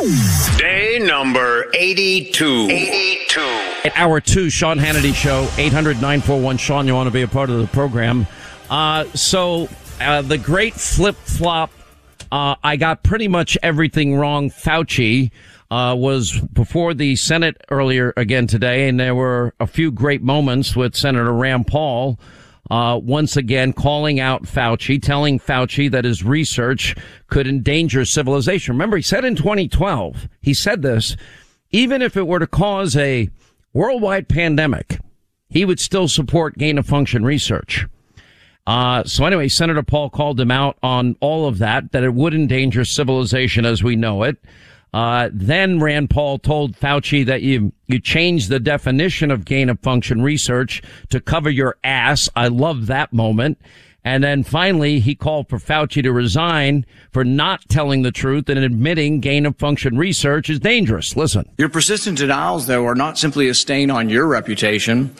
Day number 82. 82. At hour two, Sean Hannity Show, 800 941 Sean, you want to be a part of the program. Uh, so, uh, the great flip flop, uh, I got pretty much everything wrong. Fauci uh, was before the Senate earlier again today, and there were a few great moments with Senator Rand Paul. Uh, once again, calling out Fauci, telling Fauci that his research could endanger civilization. Remember, he said in 2012, he said this, even if it were to cause a worldwide pandemic, he would still support gain of function research. Uh, so anyway, Senator Paul called him out on all of that, that it would endanger civilization as we know it. Uh, then Rand Paul told Fauci that you, you change the definition of gain of function research to cover your ass. I love that moment. And then finally, he called for Fauci to resign for not telling the truth and admitting gain of function research is dangerous. Listen. Your persistent denials, though, are not simply a stain on your reputation,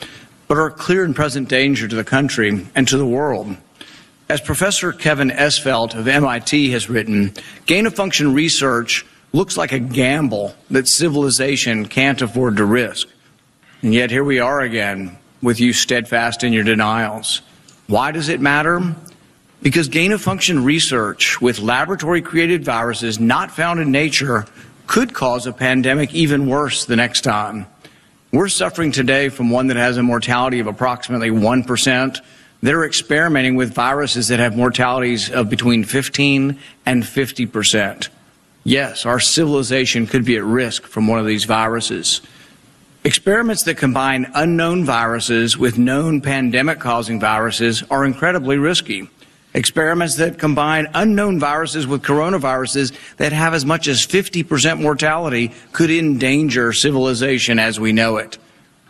but are a clear and present danger to the country and to the world. As Professor Kevin Esvelt of MIT has written, gain of function research looks like a gamble that civilization can't afford to risk. And yet here we are again with you steadfast in your denials. Why does it matter? Because gain of function research with laboratory created viruses not found in nature could cause a pandemic even worse the next time. We're suffering today from one that has a mortality of approximately 1%. They're experimenting with viruses that have mortalities of between 15 and 50 percent. Yes, our civilization could be at risk from one of these viruses. Experiments that combine unknown viruses with known pandemic causing viruses are incredibly risky. Experiments that combine unknown viruses with coronaviruses that have as much as 50% mortality could endanger civilization as we know it.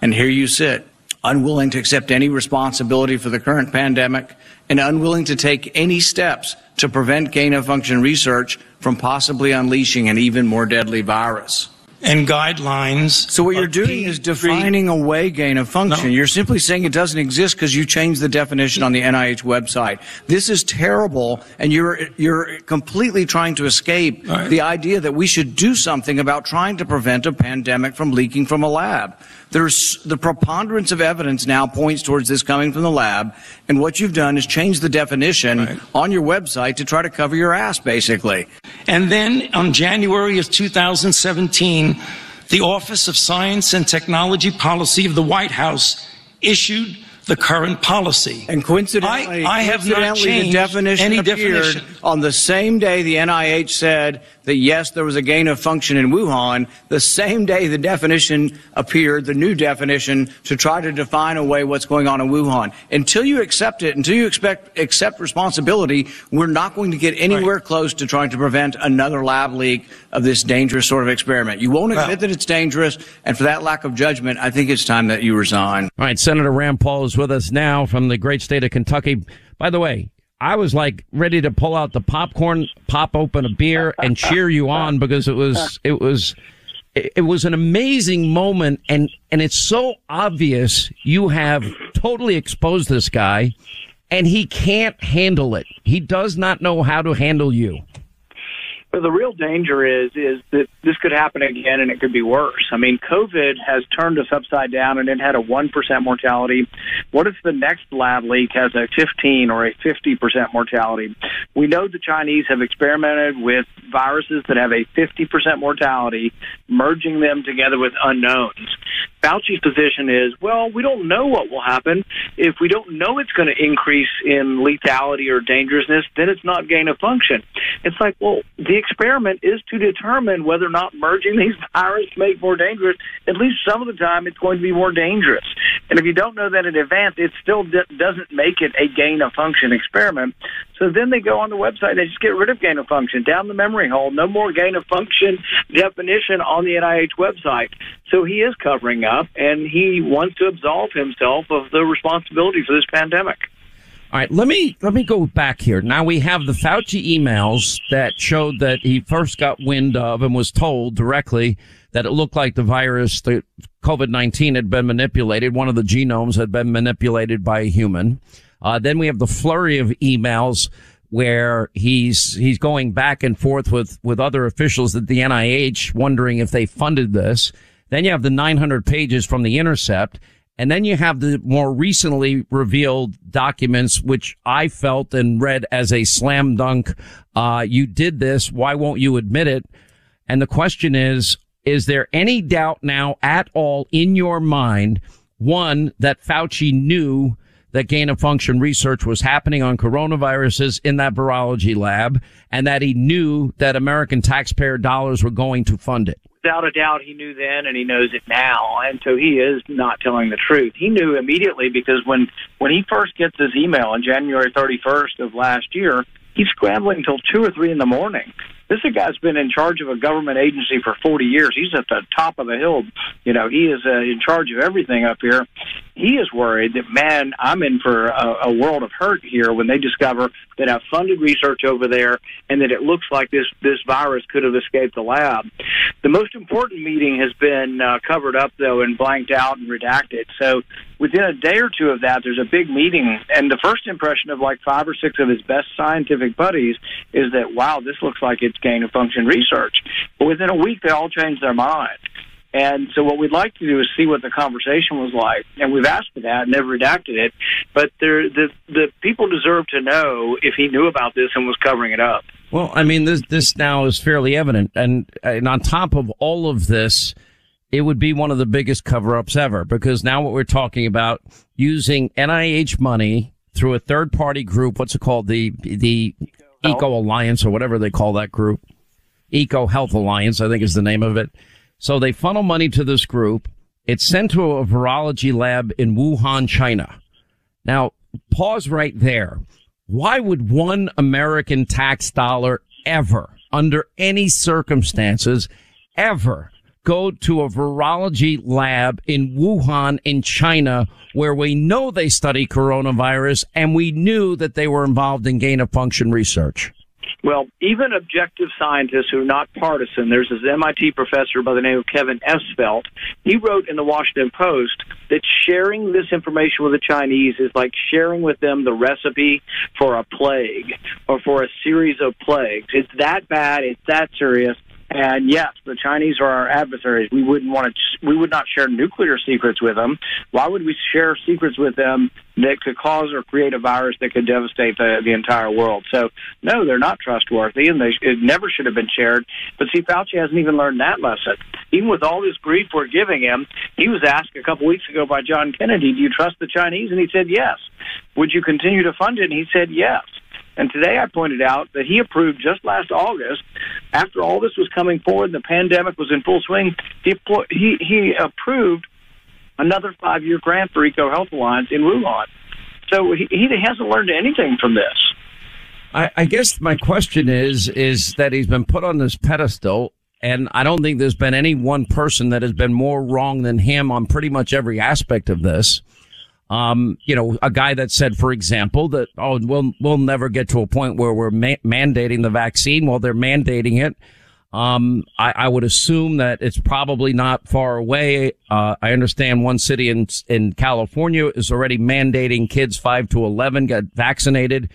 And here you sit, unwilling to accept any responsibility for the current pandemic and unwilling to take any steps to prevent gain of function research from possibly unleashing an even more deadly virus. And guidelines. So what you're doing is defining away gain of function. No. You're simply saying it doesn't exist because you changed the definition on the NIH website. This is terrible, and you're you're completely trying to escape right. the idea that we should do something about trying to prevent a pandemic from leaking from a lab. There's the preponderance of evidence now points towards this coming from the lab, and what you've done is change the definition right. on your website to try to cover your ass, basically. And then on January of 2017, the Office of Science and Technology Policy of the White House issued the current policy. And coincidentally, I, I have not the definition any appeared definition. on the same day the NIH said that yes, there was a gain of function in Wuhan. The same day the definition appeared, the new definition, to try to define away what's going on in Wuhan. Until you accept it, until you expect, accept responsibility, we're not going to get anywhere right. close to trying to prevent another lab leak of this dangerous sort of experiment. You won't admit well, that it's dangerous, and for that lack of judgment, I think it's time that you resign. All right, Senator Rand Paul is with us now from the great state of Kentucky. By the way, I was like ready to pull out the popcorn, pop open a beer, and cheer you on because it was it was it was an amazing moment, and and it's so obvious you have totally exposed this guy, and he can't handle it. He does not know how to handle you. The real danger is is that this could happen again and it could be worse. I mean, COVID has turned us upside down and it had a 1% mortality. What if the next lab leak has a 15 or a 50% mortality? We know the Chinese have experimented with viruses that have a 50% mortality, merging them together with unknowns. Fauci's position is, well, we don't know what will happen. If we don't know it's going to increase in lethality or dangerousness, then it's not gain of function. It's like, well, the experiment is to determine whether or not merging these viruses make more dangerous. At least some of the time, it's going to be more dangerous. And if you don't know that in advance, it still d- doesn't make it a gain of function experiment. So then they go on the website, and they just get rid of gain of function down the memory hole. No more gain of function definition on the NIH website. So he is covering up, and he wants to absolve himself of the responsibility for this pandemic. All right, let me let me go back here. Now we have the Fauci emails that showed that he first got wind of and was told directly that it looked like the virus, the COVID nineteen, had been manipulated. One of the genomes had been manipulated by a human. Uh, then we have the flurry of emails where he's he's going back and forth with with other officials at the NIH, wondering if they funded this. Then you have the 900 pages from the Intercept, and then you have the more recently revealed documents, which I felt and read as a slam dunk. Uh, you did this. Why won't you admit it? And the question is, is there any doubt now at all in your mind? One, that Fauci knew that gain of function research was happening on coronaviruses in that virology lab and that he knew that American taxpayer dollars were going to fund it. Without a doubt, he knew then and he knows it now. And so he is not telling the truth. He knew immediately because when, when he first gets his email on January 31st of last year, he's scrambling until two or three in the morning this guy's been in charge of a government agency for 40 years. He's at the top of the hill. You know, he is uh, in charge of everything up here. He is worried that, man, I'm in for a, a world of hurt here when they discover that I've funded research over there and that it looks like this, this virus could have escaped the lab. The most important meeting has been uh, covered up, though, and blanked out and redacted. So within a day or two of that, there's a big meeting, and the first impression of like five or six of his best scientific buddies is that, wow, this looks like it's gain of function research. But within a week, they all changed their mind. And so what we'd like to do is see what the conversation was like. And we've asked for that and they've redacted it. But there, the, the people deserve to know if he knew about this and was covering it up. Well, I mean, this, this now is fairly evident. And, and on top of all of this, it would be one of the biggest cover ups ever because now what we're talking about using NIH money through a third party group. What's it called? The, the Eco Alliance or whatever they call that group. Eco Health Alliance, I think is the name of it. So they funnel money to this group. It's sent to a virology lab in Wuhan, China. Now, pause right there. Why would one American tax dollar ever, under any circumstances, ever go to a virology lab in Wuhan in China where we know they study coronavirus and we knew that they were involved in gain of function research? Well, even objective scientists who are not partisan, there's this MIT professor by the name of Kevin Esvelt. He wrote in the Washington Post that sharing this information with the Chinese is like sharing with them the recipe for a plague or for a series of plagues. It's that bad, it's that serious, and yes, the Chinese are our adversaries. We wouldn't want to. We would not share nuclear secrets with them. Why would we share secrets with them that could cause or create a virus that could devastate the, the entire world? So, no, they're not trustworthy, and they it never should have been shared. But see, Fauci hasn't even learned that lesson. Even with all this grief we're giving him, he was asked a couple weeks ago by John Kennedy, "Do you trust the Chinese?" And he said yes. Would you continue to fund it? And he said yes. And today I pointed out that he approved just last August, after all this was coming forward, and the pandemic was in full swing, he, he, he approved another five year grant for Eco Health Alliance in Wuhan. So he, he hasn't learned anything from this. I, I guess my question is, is that he's been put on this pedestal and I don't think there's been any one person that has been more wrong than him on pretty much every aspect of this. Um, you know, a guy that said, for example, that, oh, we'll, we'll never get to a point where we're ma- mandating the vaccine. Well, they're mandating it. Um, I, I, would assume that it's probably not far away. Uh, I understand one city in, in California is already mandating kids five to 11 get vaccinated.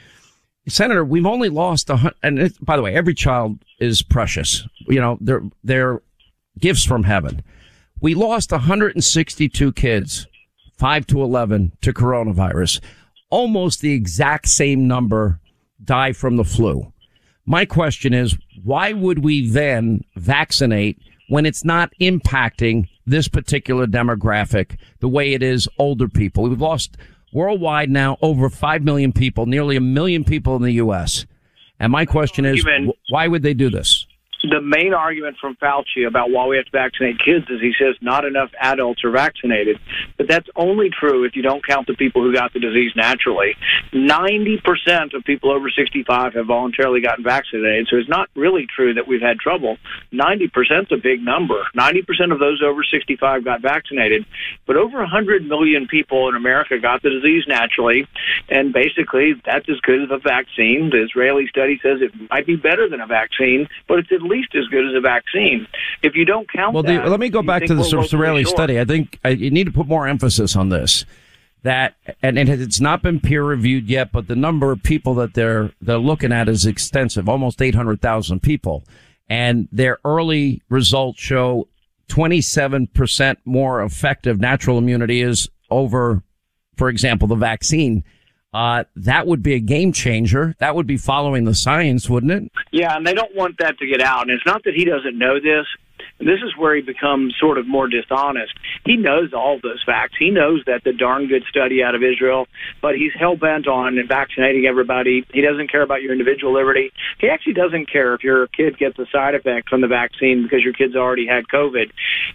Senator, we've only lost a hundred, and it, by the way, every child is precious. You know, they're, they're gifts from heaven. We lost 162 kids 5 to 11 to coronavirus. Almost the exact same number die from the flu. My question is, why would we then vaccinate when it's not impacting this particular demographic the way it is older people? We've lost worldwide now over 5 million people, nearly a million people in the U.S. And my question is, why would they do this? The main argument from Fauci about why we have to vaccinate kids is he says not enough adults are vaccinated. But that's only true if you don't count the people who got the disease naturally. 90% of people over 65 have voluntarily gotten vaccinated. So it's not really true that we've had trouble. 90% is a big number. 90% of those over 65 got vaccinated. But over 100 million people in America got the disease naturally. And basically, that's as good as a vaccine. The Israeli study says it might be better than a vaccine, but it's at least as good as a vaccine. If you don't count well, that, the, let me go back to the Israeli study. I think I, you need to put more emphasis on this. that, and it, has, it's not been peer reviewed yet, but the number of people that they're, they're looking at is extensive, almost 800,000 people. And their early results show 27% more effective natural immunity is over, for example, the vaccine. Uh, that would be a game changer. That would be following the science, wouldn't it? Yeah, and they don't want that to get out. And it's not that he doesn't know this. This is where he becomes sort of more dishonest. He knows all those facts. He knows that the darn good study out of Israel, but he's hell bent on vaccinating everybody. He doesn't care about your individual liberty. He actually doesn't care if your kid gets a side effect from the vaccine because your kid's already had COVID.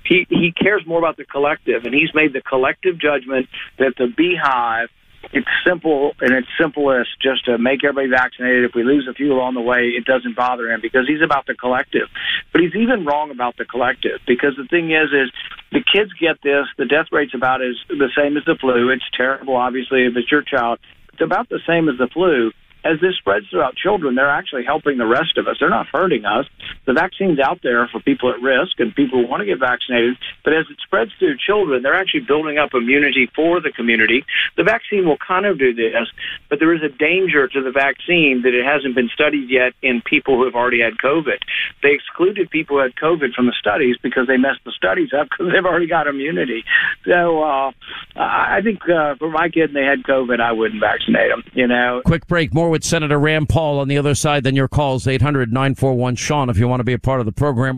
He he cares more about the collective, and he's made the collective judgment that the beehive it's simple and it's simplest just to make everybody vaccinated. If we lose a few along the way, it doesn't bother him because he's about the collective. But he's even wrong about the collective because the thing is, is the kids get this. The death rate's about as the same as the flu. It's terrible, obviously, if it's your child. It's about the same as the flu as this spreads throughout children, they're actually helping the rest of us. They're not hurting us. The vaccine's out there for people at risk and people who want to get vaccinated. But as it spreads through children, they're actually building up immunity for the community. The vaccine will kind of do this, but there is a danger to the vaccine that it hasn't been studied yet in people who have already had COVID. They excluded people who had COVID from the studies because they messed the studies up because they've already got immunity. So uh, I think uh, for my kid and they had COVID, I wouldn't vaccinate them. You know. Quick break. More with Senator Rand Paul on the other side. Then your calls 800 941 Sean if you want to be a part of the program.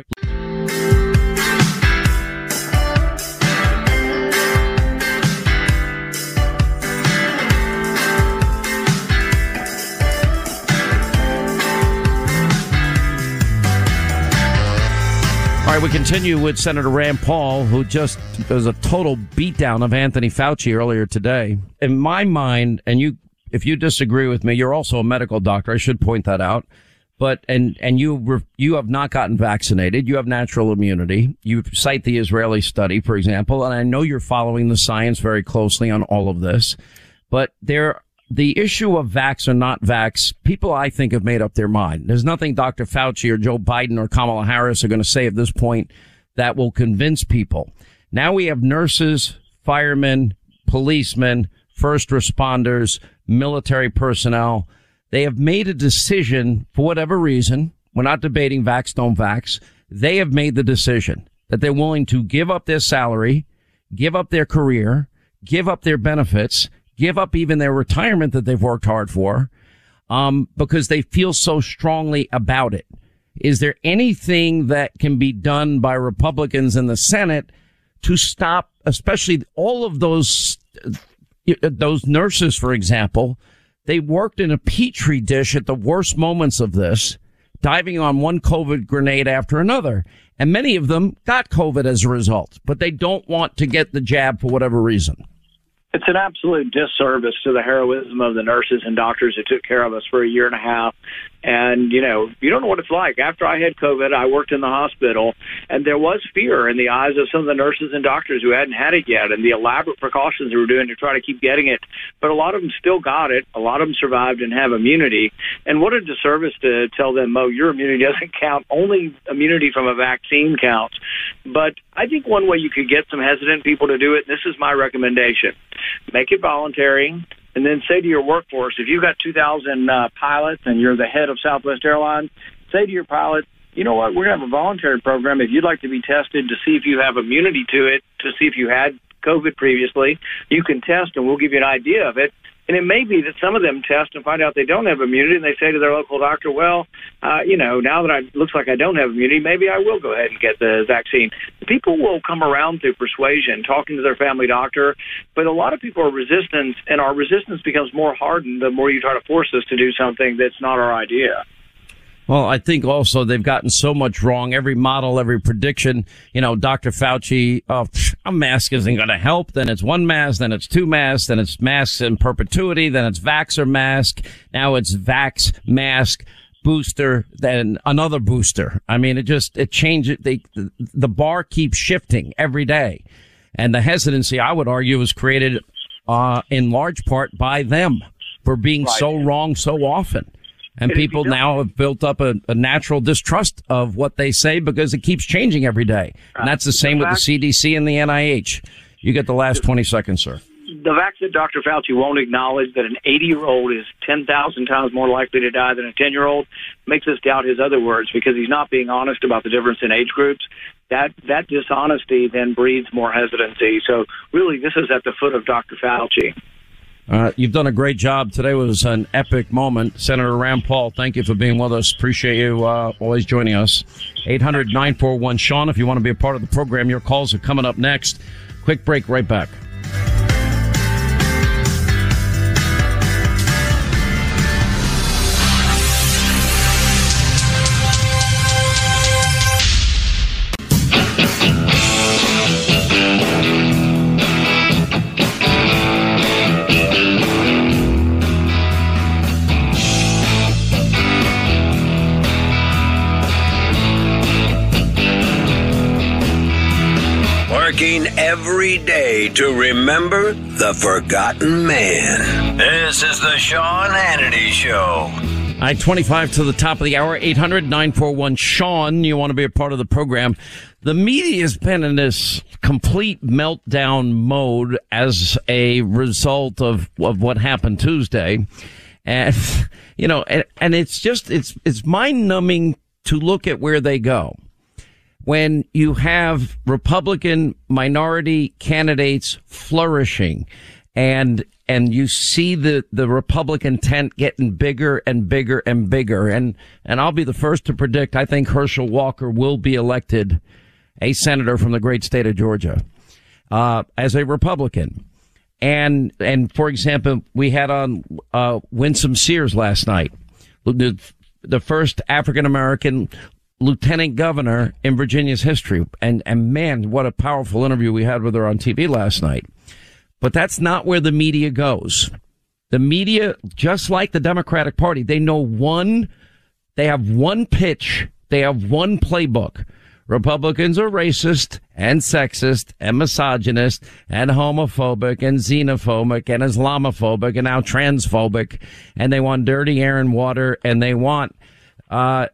All right, we continue with Senator Rand Paul, who just was a total beatdown of Anthony Fauci earlier today. In my mind, and you if you disagree with me, you're also a medical doctor. I should point that out. But and and you you have not gotten vaccinated. You have natural immunity. You cite the Israeli study, for example, and I know you're following the science very closely on all of this. But there, the issue of vax or not vax, people I think have made up their mind. There's nothing Dr. Fauci or Joe Biden or Kamala Harris are going to say at this point that will convince people. Now we have nurses, firemen, policemen, first responders, military personnel. They have made a decision for whatever reason. We're not debating vax, don't vax. They have made the decision that they're willing to give up their salary, give up their career, give up their benefits, give up even their retirement that they've worked hard for, um, because they feel so strongly about it. Is there anything that can be done by Republicans in the Senate to stop, especially all of those Uh, those nurses, for example, they worked in a petri dish at the worst moments of this, diving on one COVID grenade after another. And many of them got COVID as a result, but they don't want to get the jab for whatever reason. It's an absolute disservice to the heroism of the nurses and doctors who took care of us for a year and a half and, you know, you don't know what it's like. After I had COVID, I worked in the hospital, and there was fear in the eyes of some of the nurses and doctors who hadn't had it yet, and the elaborate precautions they were doing to try to keep getting it. But a lot of them still got it. A lot of them survived and have immunity. And what a disservice to tell them, oh, your immunity doesn't count. Only immunity from a vaccine counts. But I think one way you could get some hesitant people to do it, this is my recommendation make it voluntary and then say to your workforce, if you've got 2,000 uh, pilots and you're the head of Southwest Airlines, say to your pilots, you know what, we're going to have a voluntary program. If you'd like to be tested to see if you have immunity to it, to see if you had COVID previously, you can test and we'll give you an idea of it. And it may be that some of them test and find out they don't have immunity, and they say to their local doctor, "Well, uh, you know, now that I looks like I don't have immunity, maybe I will go ahead and get the vaccine." People will come around through persuasion, talking to their family doctor, but a lot of people are resistant, and our resistance becomes more hardened the more you try to force us to do something that's not our idea. Well, I think also they've gotten so much wrong. Every model, every prediction, you know, Dr. Fauci, oh, a mask isn't going to help. Then it's one mask, then it's two masks, then it's masks in perpetuity, then it's vax or mask. Now it's vax, mask, booster, then another booster. I mean, it just, it changes. They, the bar keeps shifting every day. And the hesitancy, I would argue, was created, uh, in large part by them for being right. so wrong so often. And people now have built up a, a, natural distrust of what they say because it keeps changing every day. And that's the uh, same with the CDC and the NIH. You get the last 20 seconds, sir. the fact that Dr. Fauci won't acknowledge that an 80 year old is 10,000 times more likely to die than a 10 year old makes us doubt his other words because he's not being honest about the difference in age groups. That that dishonesty then breeds more hesitancy. So really, this is at the foot of Dr. Fauci. Uh, you've done a great job. Today was an epic moment. Senator Rand Paul, thank you for being with us. Appreciate you uh, always joining us. 800 941 Sean, if you want to be a part of the program, your calls are coming up next. Quick break, right back. Day to remember the forgotten man. This is the Sean Hannity Show. I 25 to the top of the hour, 800 941 Sean. You want to be a part of the program. The media has been in this complete meltdown mode as a result of, of what happened Tuesday. And, you know, and, and it's just, it's, it's mind numbing to look at where they go. When you have Republican minority candidates flourishing and and you see the, the Republican tent getting bigger and bigger and bigger. And, and I'll be the first to predict I think Herschel Walker will be elected a senator from the great state of Georgia, uh, as a Republican. And, and for example, we had on, uh, Winsome Sears last night, the, the first African American lieutenant governor in Virginia's history. And, and man, what a powerful interview we had with her on TV last night. But that's not where the media goes. The media, just like the Democratic Party, they know one, they have one pitch, they have one playbook. Republicans are racist and sexist and misogynist and homophobic and xenophobic and Islamophobic and now transphobic. And they want dirty air and water and they want, uh,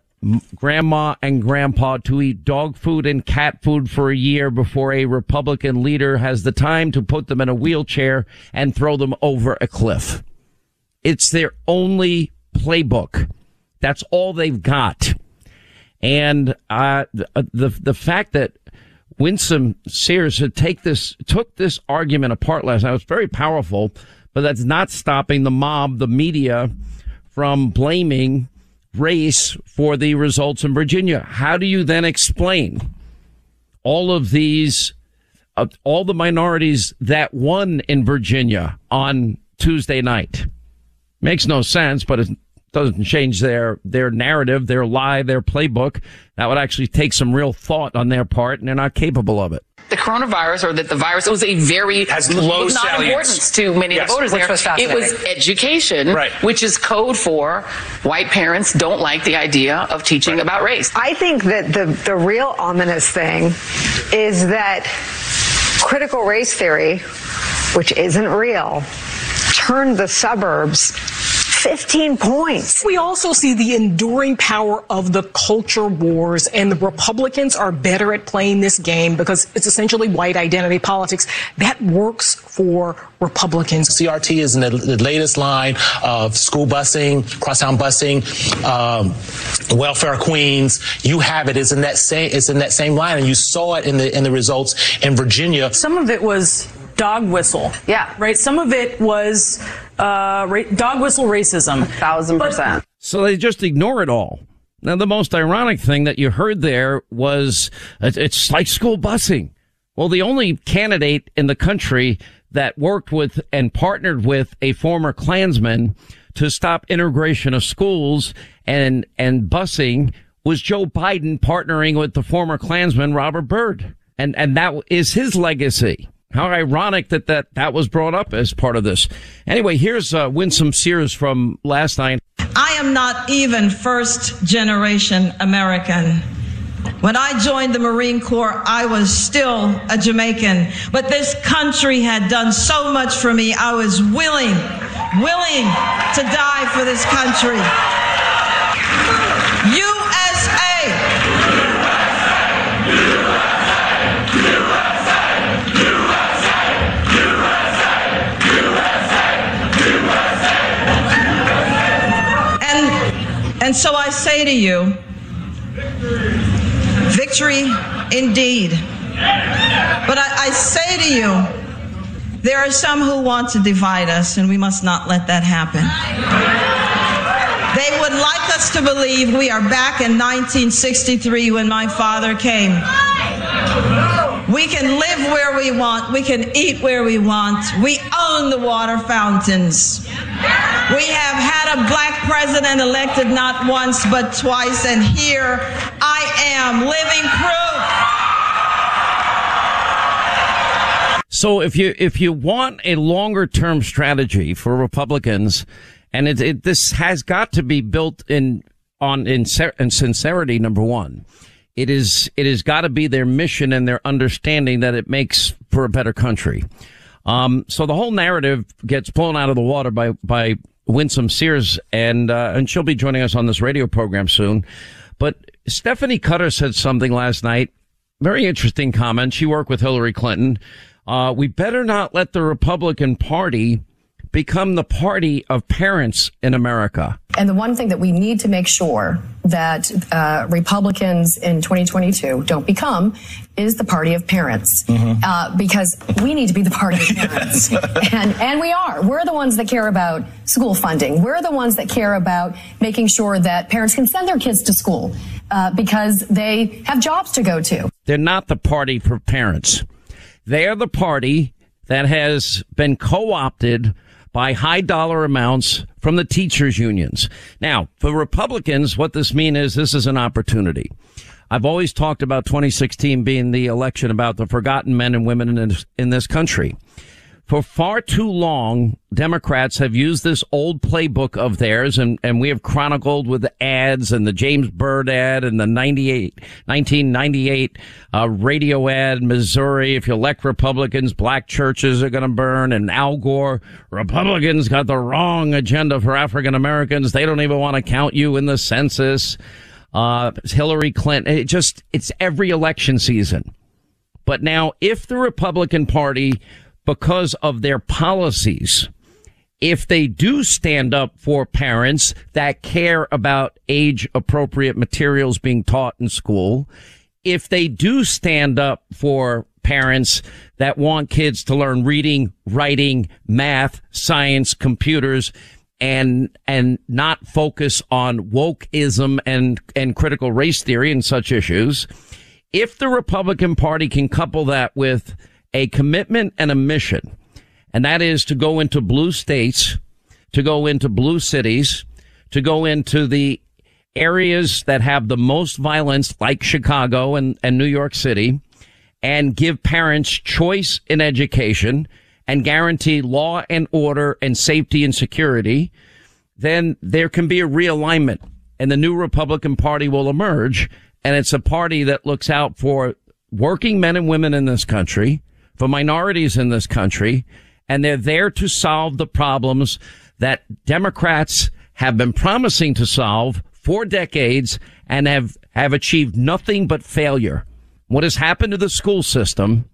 grandma and grandpa to eat dog food and cat food for a year before a Republican leader has the time to put them in a wheelchair and throw them over a cliff. It's their only playbook. That's all they've got. And uh, the the fact that Winsome Sears had take this took this argument apart last night was very powerful, but that's not stopping the mob, the media, from blaming race for the results in Virginia. How do you then explain all of these, uh, all the minorities that won in Virginia on Tuesday night? Makes no sense, but it doesn't change their, their narrative, their lie, their playbook. That would actually take some real thought on their part, and they're not capable of it the coronavirus or that the virus it was a very Has low not salience. importance to many Yes, of the voters which there. was it was education, Right. which is code for white parents don't like the idea of teaching about race. I think that the, the real ominous thing is that critical race theory, which isn't real, turned the suburbs 15 points. We also see the enduring power of the culture wars, and the Republicans are better at playing this game because it's essentially white identity politics. That works for Republicans. CRT is in the, the latest line of school busing, crosstown busing, um, welfare queens. You have it is in that same it's in that same line, and you saw it in the in the results in Virginia. Some of it was dog whistle. Yeah. Right. Some of it was uh, ra- dog whistle racism. Thousand percent. So they just ignore it all. Now, the most ironic thing that you heard there was it's like school busing. Well, the only candidate in the country that worked with and partnered with a former Klansman to stop integration of schools and, and busing was Joe Biden partnering with the former Klansman Robert Byrd. And, and that is his legacy. How ironic that that, that was brought up as part of this. Anyway, here's uh, Winsome Sears from last night. I am not even first generation American. When I joined the Marine Corps, I was still a Jamaican, but this country had done so much for me. I was willing, willing to die for this country. Say to you, victory indeed. But I, I say to you, there are some who want to divide us, and we must not let that happen. They would like us to believe we are back in 1963 when my father came. We can live where we want. We can eat where we want. We own the water fountains. We have had a black president elected not once but twice, and here I am, living proof. So if you if you want a longer term strategy for Republicans, and it, it, this has got to be built in on in, in sincerity, number one. It is it has got to be their mission and their understanding that it makes for a better country. Um, so the whole narrative gets blown out of the water by by Winsome Sears, and uh, and she'll be joining us on this radio program soon. But Stephanie Cutter said something last night. Very interesting comment. She worked with Hillary Clinton. Uh, we better not let the Republican Party become the party of parents in America. And the one thing that we need to make sure that uh, Republicans in 2022 don't become is the party of parents, mm-hmm. uh, because we need to be the party of parents, and and we are. We're the ones that care about school funding. We're the ones that care about making sure that parents can send their kids to school uh, because they have jobs to go to. They're not the party for parents. They are the party that has been co-opted by high dollar amounts from the teachers unions. Now, for Republicans, what this means is this is an opportunity. I've always talked about 2016 being the election about the forgotten men and women in this, in this country. For far too long, Democrats have used this old playbook of theirs, and, and we have chronicled with the ads and the James Byrd ad and the 98, 1998 uh, radio ad, Missouri. If you elect Republicans, black churches are going to burn, and Al Gore, Republicans got the wrong agenda for African Americans. They don't even want to count you in the census. Uh, Hillary Clinton, it just, it's every election season. But now, if the Republican Party because of their policies. If they do stand up for parents that care about age appropriate materials being taught in school, if they do stand up for parents that want kids to learn reading, writing, math, science, computers, and and not focus on wokeism and and critical race theory and such issues. If the Republican Party can couple that with a commitment and a mission, and that is to go into blue states, to go into blue cities, to go into the areas that have the most violence, like Chicago and, and New York City, and give parents choice in education and guarantee law and order and safety and security, then there can be a realignment and the new Republican Party will emerge. And it's a party that looks out for working men and women in this country for minorities in this country, and they're there to solve the problems that Democrats have been promising to solve for decades and have, have achieved nothing but failure. What has happened to the school system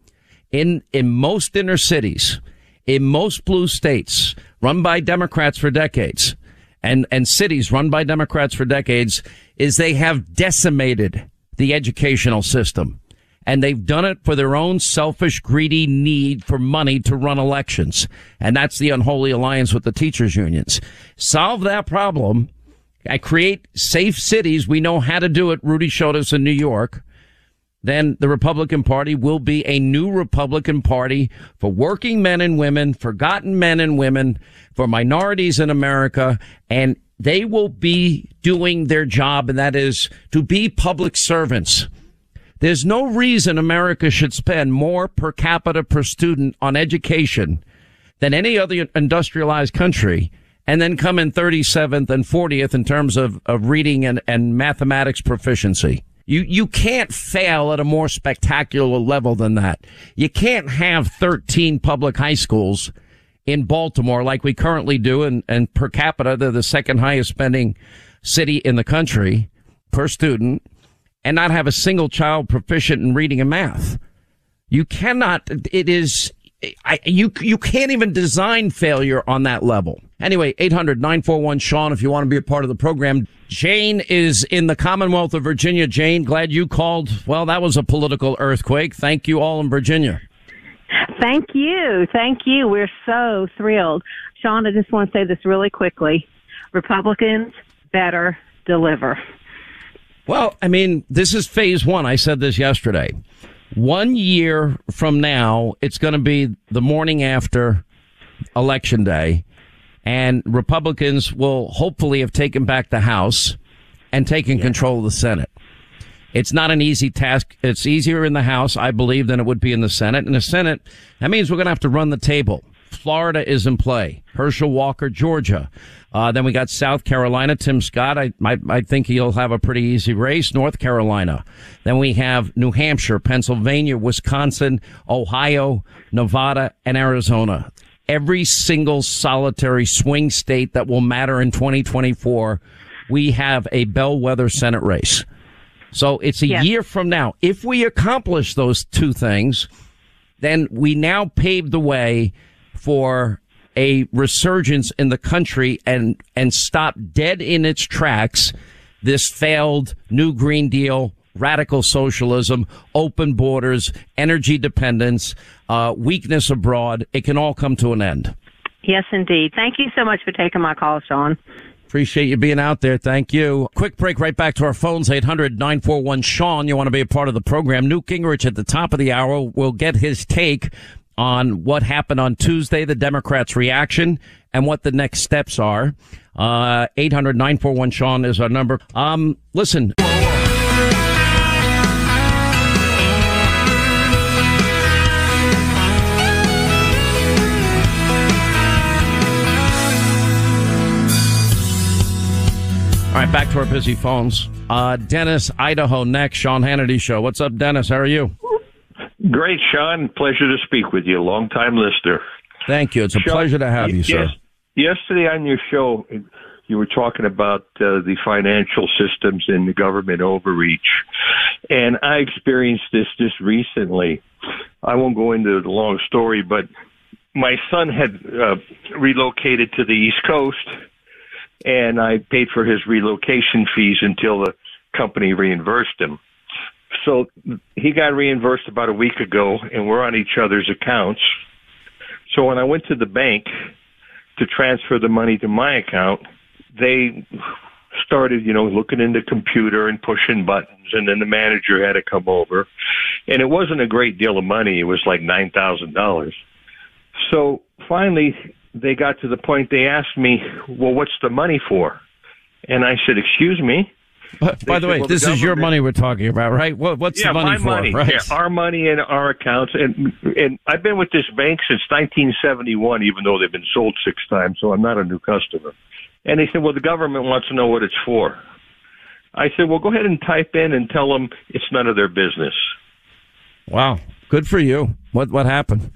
in, in most inner cities, in most blue states run by Democrats for decades and, and cities run by Democrats for decades is they have decimated the educational system and they've done it for their own selfish, greedy need for money to run elections. And that's the unholy alliance with the teachers unions. Solve that problem. I create safe cities. We know how to do it. Rudy showed us in New York. Then the Republican Party will be a new Republican Party for working men and women, forgotten men and women, for minorities in America. And they will be doing their job. And that is to be public servants there's no reason America should spend more per capita per student on education than any other industrialized country and then come in 37th and 40th in terms of, of reading and, and mathematics proficiency. You, you can't fail at a more spectacular level than that. You can't have 13 public high schools in Baltimore like we currently do and, and per capita, they're the second highest spending city in the country per student and not have a single child proficient in reading and math. You cannot, it is I, you you can't even design failure on that level. Anyway, 800-941 if you want to be a part of the program. Jane is in the Commonwealth of Virginia. Jane, glad you called. Well, that was a political earthquake. Thank you all in Virginia. Thank you. Thank you. We're so thrilled. Sean, I just want to say this really quickly. Republicans better deliver. Well, I mean, this is phase one. I said this yesterday. One year from now, it's going to be the morning after election day, and Republicans will hopefully have taken back the House and taken control of the Senate. It's not an easy task. It's easier in the House, I believe, than it would be in the Senate. In the Senate, that means we're going to have to run the table. Florida is in play. Herschel Walker, Georgia. Uh, then we got South Carolina, Tim Scott. I, I, I think he'll have a pretty easy race. North Carolina. Then we have New Hampshire, Pennsylvania, Wisconsin, Ohio, Nevada, and Arizona. Every single solitary swing state that will matter in 2024, we have a bellwether Senate race. So it's a Yes. year from now. If we accomplish those two things, then we now pave the way for a resurgence in the country and and stop dead in its tracks this failed new green deal radical socialism open borders energy dependence uh, weakness abroad it can all come to an end Yes, indeed. Thank you so much for taking my call, Sean. Appreciate you being out there. Thank you. Quick break right back to our phones, 800-941 Sean. You want to be a part of the program. Newt Gingrich at the top of the hour will get his take on what happened on Tuesday, the Democrats' reaction, and what the next steps are. Uh, 800-941 Sean is our number. Um, listen. All right, back to our busy phones. Uh, Dennis, Idaho next. Sean Hannity Show. What's up, Dennis? How are you? Great, Sean. Pleasure to speak with you. Long time listener. Thank you. It's a Sean, pleasure to have you, yes, sir. Yesterday on your show, you were talking about uh, the financial systems and the government overreach. And I experienced this just recently. I won't go into the long story, but my son had uh, relocated to the East Coast, and I paid for his relocation fees until the company reimbursed him. So he got reimbursed about a week ago, and we're on each other's accounts. So when I went to the bank to transfer the money to my account, they started, you know, looking in the computer and pushing buttons, and then the manager had to come over, and it wasn't a great deal of money. It was like nine thousand dollars. So finally, they got to the point. They asked me, "Well, what's the money for?" And I said, "Excuse me." By, by the way, well, this the is your money we're talking about, right? What, what's yeah, the money my for? money. Right? Yeah, our money in our accounts, and and I've been with this bank since 1971, even though they've been sold six times, so I'm not a new customer. And they said, well, the government wants to know what it's for. I said, well, go ahead and type in and tell them it's none of their business. Wow. Good for you. What what happened?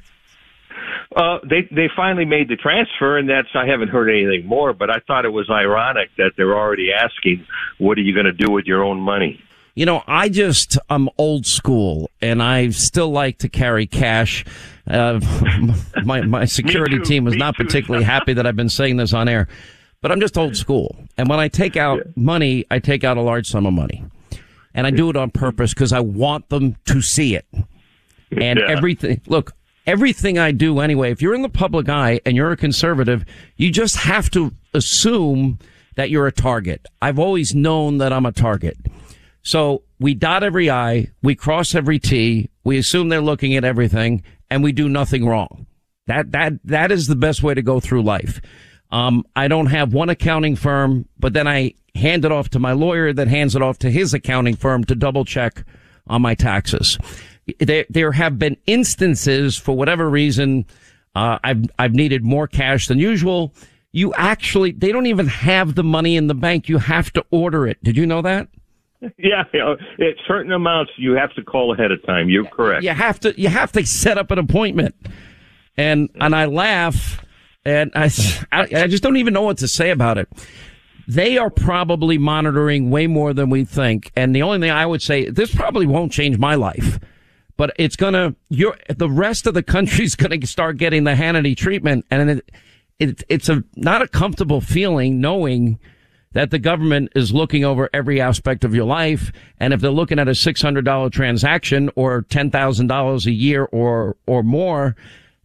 Uh, they they finally made the transfer, and that's I haven't heard anything more. But I thought it was ironic that they're already asking, "What are you going to do with your own money?" You know, I just I'm old school, and I still like to carry cash. Uh, my my security team was me not too. particularly happy that I've been saying this on air, but I'm just old school. And when I take out money, I take out a large sum of money, and I do it on purpose because I want them to see it. And Yeah. everything, look, everything I do anyway, if you're in the public eye and you're a conservative, you just have to assume that you're a target. I've always known that I'm a target. So we dot every I, we cross every T, we assume they're looking at everything, and we do nothing wrong. That, that, that is the best way to go through life. Um, I don't have one accounting firm, but then I hand it off to my lawyer that hands it off to his accounting firm to double check on my taxes. There, there have been instances for whatever reason, uh, I've, I've needed more cash than usual. You actually, they don't even have the money in the bank. You have to order it. Did you know that? Yeah, you know, certain amounts you have to call ahead of time. You're correct. You have to, you have to set up an appointment. And, and I laugh and I I just don't even know what to say about it. They are probably monitoring way more than we think. And the only thing I would say, this probably won't change my life, but it's gonna, you're, the rest of the country's gonna start getting the Hannity treatment. And it, it, it's a, not a comfortable feeling knowing that the government is looking over every aspect of your life. And if they're looking at a $600 transaction or $10,000 a year or, or more,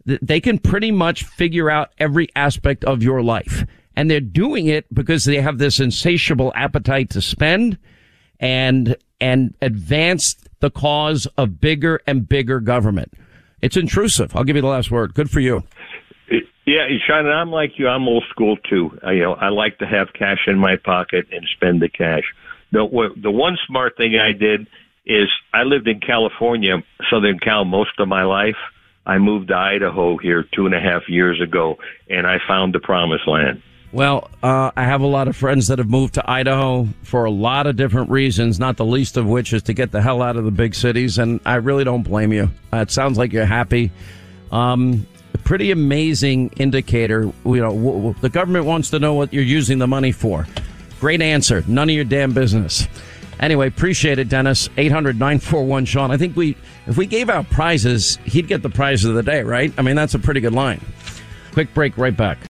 they can pretty much figure out every aspect of your life. And they're doing it because they have this insatiable appetite to spend and, and advance the cause of bigger and bigger government. It's intrusive. I'll give you the last word. Good for you. Yeah, Sean, I'm like you. I'm old school too. I, you know, I like to have cash in my pocket and spend the cash. The the one smart thing I did is I lived in California, Southern Cal, most of my life. I moved to Idaho here two and a half years ago, and I found the promised land. Well, uh, I have a lot of friends that have moved to Idaho for a lot of different reasons, not the least of which is to get the hell out of the big cities. And I really don't blame you. Uh, it sounds like you're happy. Um, pretty amazing indicator. You know, w- w- the government wants to know what you're using the money for. Great answer. None of your damn business. Anyway, appreciate it, Dennis. 800 941 Sean. I think we, if we gave out prizes, he'd get the prize of the day, right? I mean, that's a pretty good line. Quick break, right back.